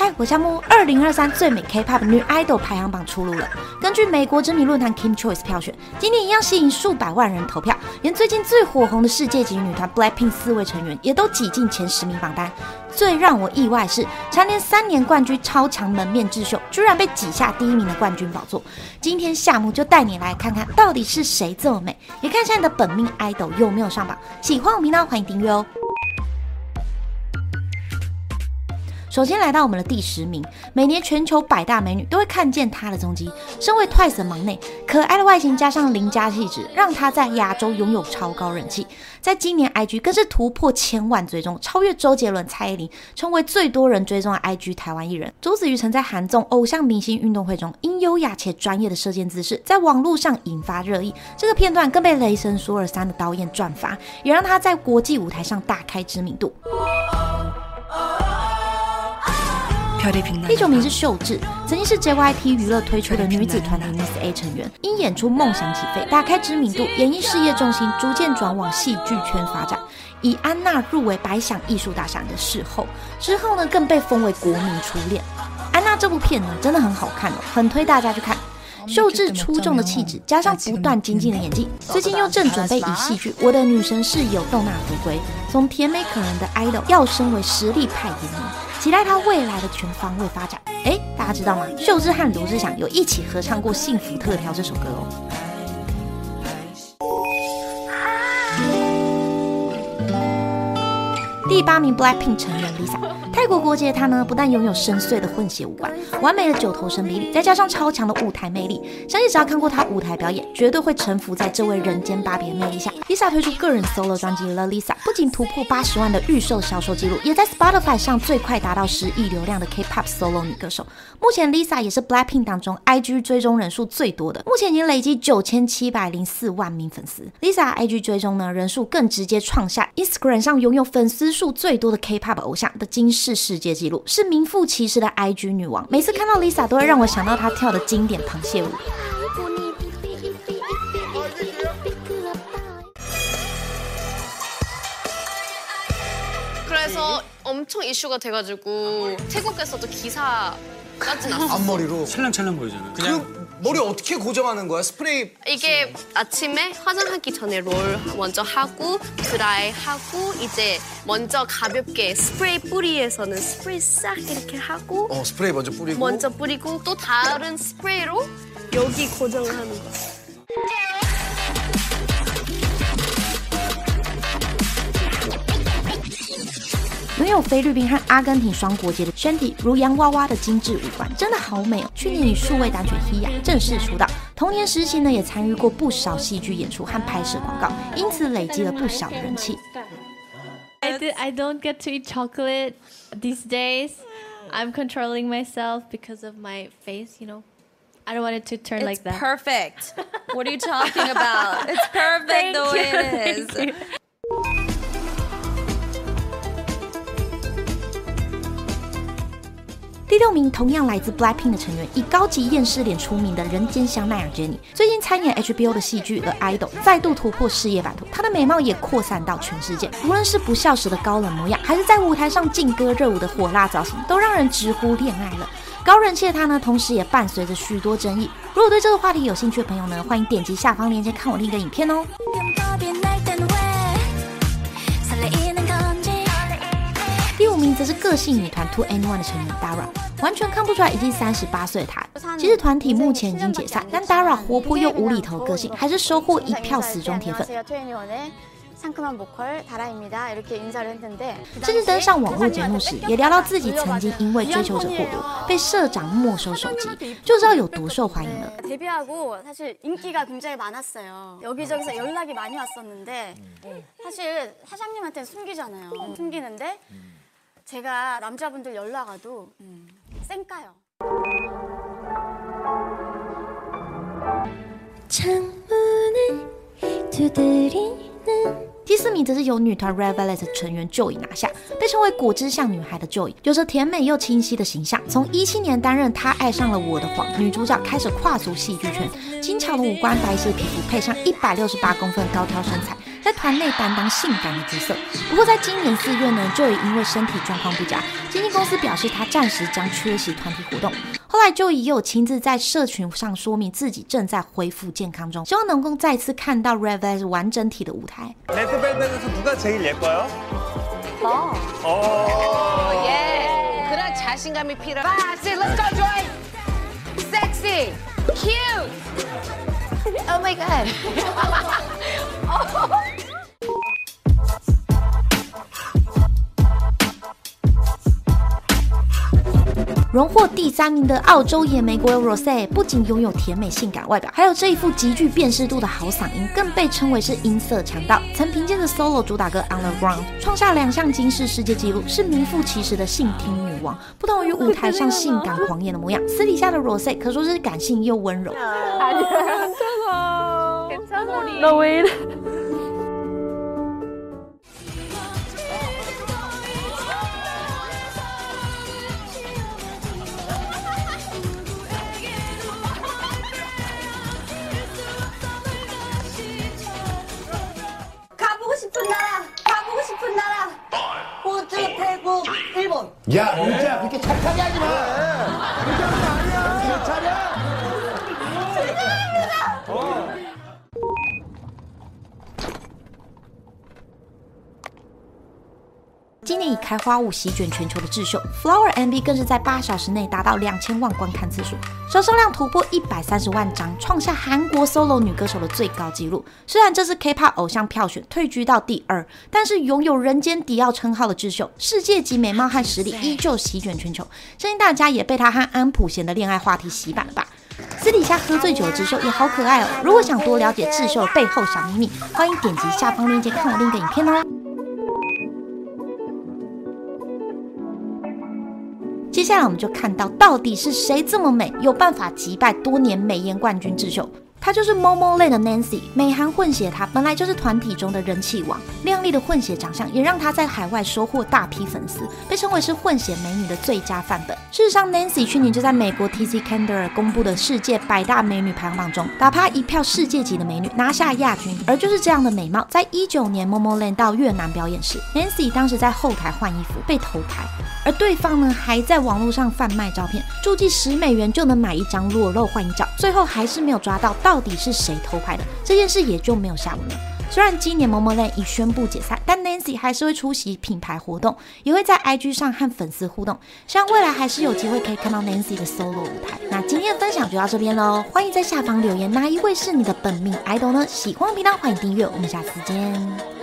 嗨，我项目二零二三最美 K-pop 女 idol 排行榜出炉了。根据美国知名论坛 Kim Choice 票选，今年一样吸引数百万人投票，连最近最火红的世界级女团 Blackpink 四位成员也都挤进前十名榜单。最让我意外是，蝉联三年冠军超强门面智秀，居然被挤下第一名的冠军宝座。今天夏木就带你来看看到底是谁这么美，也看一下你的本命 idol 有没有上榜。喜欢我频道，欢迎订阅哦。首先来到我们的第十名，每年全球百大美女都会看见她的踪迹。身为 Twice 的忙内，可爱的外形加上邻家气质，让她在亚洲拥有超高人气。在今年 IG 更是突破千万追踪，超越周杰伦、蔡依林，成为最多人追踪的 IG 台湾艺人。周子瑜曾在韩综偶像明星运动会中，因优雅且专业的射箭姿势，在网络上引发热议。这个片段更被《雷神索尔三》的导演转发，也让他在国际舞台上大开知名度。第九名是秀智，曾经是 JYP 娱乐推出的女子团体 Miss A 成员，因演出《梦想起飞》打开知名度，演艺事业重心逐渐转往戏剧圈发展。以安娜入围百想艺术大赏的事后，之后呢更被封为国民初恋。安娜这部片呢真的很好看哦，很推大家去看。秀智出众的气质，加上不断精进的演技，最近又正准备以戏剧《我的女神室友》窦娜回归，从甜美可人的 idol 要升为实力派演员。期待他未来的全方位发展。哎，大家知道吗？秀智和罗志祥有一起合唱过《幸福特调》这首歌哦。第八名 Blackpink 成员 Lisa。泰国国籍的，她呢不但拥有深邃的混血五官，完美的九头身比例，再加上超强的舞台魅力，相信只要看过她舞台表演，绝对会臣服在这位人间芭比的魅力下。Lisa 推出个人 solo 专辑《The Lisa》，不仅突破八十万的预售销售记录，也在 Spotify 上最快达到十亿流量的 K-pop solo 女歌手。目前 Lisa 也是 Blackpink 当中 IG 追踪人数最多的，目前已经累积九千七百零四万名粉丝。Lisa IG 追踪呢人数更直接创下 Instagram 上拥有粉丝数最多的 K-pop 偶像的惊世世界纪录，是名副其实的 IG 女王。每次看到 Lisa，都会让我想到她跳的经典螃蟹舞。 엄청 이슈가 돼가지고 태국에서도 기사까지 났어 앞머리로 찰랑찰랑 보이잖아. 그냥 머리 어떻게 고정하는 거야? 스프레이 이게 아침에 화장하기 전에 롤 먼저 하고 드라이 하고 이제 먼저 가볍게 스프레이 뿌리에서는 스프레이 싹 이렇게 하고 어 스프레이 먼저 뿌리고 먼저 뿌리고 또 다른 스프레이로 여기 고정을 하는 거. 拥有菲律宾和阿根廷双国籍的 Shanti 如洋娃娃的精致五官，真的好美哦！去年以数位单曲《He》正式出道，童年时期呢也参与过不少戏剧演出和拍摄广告，因此累积了不小的人气。I did. I don't get to eat chocolate these days. I'm controlling myself because of my face. You know, I don't want it to turn like that. Perfect. What are you talking about? It's perfect the way it is. 六名同样来自 Blackpink 的成员，以高级厌世脸出名的人间香奈儿 Jennie，最近参演 HBO 的戏剧《The Idol》，再度突破事业版图，她的美貌也扩散到全世界。无论是不笑时的高冷模样，还是在舞台上劲歌热舞的火辣造型，都让人直呼恋爱了。高人气的她呢，同时也伴随着许多争议。如果对这个话题有兴趣的朋友呢，欢迎点击下方链接看我另一个影片哦。则是个性女团 Two Anyone 的成员 Dara，完全看不出来已经三十八岁的她。其实团体目前已经解散，但 Dara 活泼又无厘头个性，还是收获一票死忠铁粉。甚至登上网络节目时，也聊到自己曾经因为追求者过多，被社长没收手机，就知道有多受欢迎了。제가 남자분들 연락 와도 음, 쌩까요. 창문을 두드리는 第四名则是由女团 Red Velvet 成员 Joy 拿下，被称为果汁像女孩的 Joy，有着甜美又清晰的形象。从一七年担任《她爱上了我的谎》女主角开始跨足戏剧圈，精巧的五官、白皙皮肤，配上一百六十八公分高挑身材。 在团内担当性感的角色。不过在今年四月呢，就也因为身体状况不佳，经纪公司表示他暂时将缺席团体活动。后来就也有亲自在社群上说明自己正在恢复健康中，希望能够再次看到 Red Velvet 完整体的舞台。 레드벨벳에서 누가 제일 예뻐요? 어. 어. 예. 그런 자신감이 필요해. Five, six, let's go, Joy. Sexy, cute. Oh my god. 荣获第三名的澳洲野玫瑰 Rose 不仅拥有甜美性感外表，还有这一副极具辨识度的好嗓音，更被称为是音色强盗。曾凭借着 solo 主打歌 Underground 创下两项金氏世界纪录，是名副其实的性听女王。不同于舞台上性感狂野的模样，私底下的 Rose 可说是感性又温柔。 야, 의자 그렇게 착하게 하지 마. 今年以开花舞席卷全球的智秀 Flower MV 更是在八小时内达到两千万观看次数，销售量突破一百三十万张，创下韩国 solo 女歌手的最高纪录。虽然这次 K-pop 偶像票选退居到第二，但是拥有人间迪奥称号的智秀，世界级美貌和实力依旧席卷全球。相信大家也被她和安普贤的恋爱话题洗版了吧？私底下喝醉酒的智秀也好可爱哦。如果想多了解智秀的背后小秘密，欢迎点击下方链接看我另一个影片哦。接下来我们就看到，到底是谁这么美，有办法击败多年美颜冠军智秀？她就是 Momo Lane 的 Nancy，美韩混血，她本来就是团体中的人气王，靓丽的混血长相也让她在海外收获大批粉丝，被称为是混血美女的最佳范本。事实上，Nancy 去年就在美国 TC Candor 公布的世界百大美女排行榜中，打趴一票世界级的美女，拿下亚军。而就是这样的美貌，在一九年 Momo Lane 到越南表演时，Nancy 当时在后台换衣服被偷拍，而对方呢还在网络上贩卖照片，注记十美元就能买一张裸露换影照，最后还是没有抓到到底是谁偷拍的，这件事也就没有下文了。虽然今年 Momoland 已宣布解散，但 Nancy 还是会出席品牌活动，也会在 IG 上和粉丝互动。希望未来还是有机会可以看到 Nancy 的 solo 舞台。那今天的分享就到这边喽，欢迎在下方留言哪一位是你的本命 idol 呢？喜欢的频道欢迎订阅，我们下次见。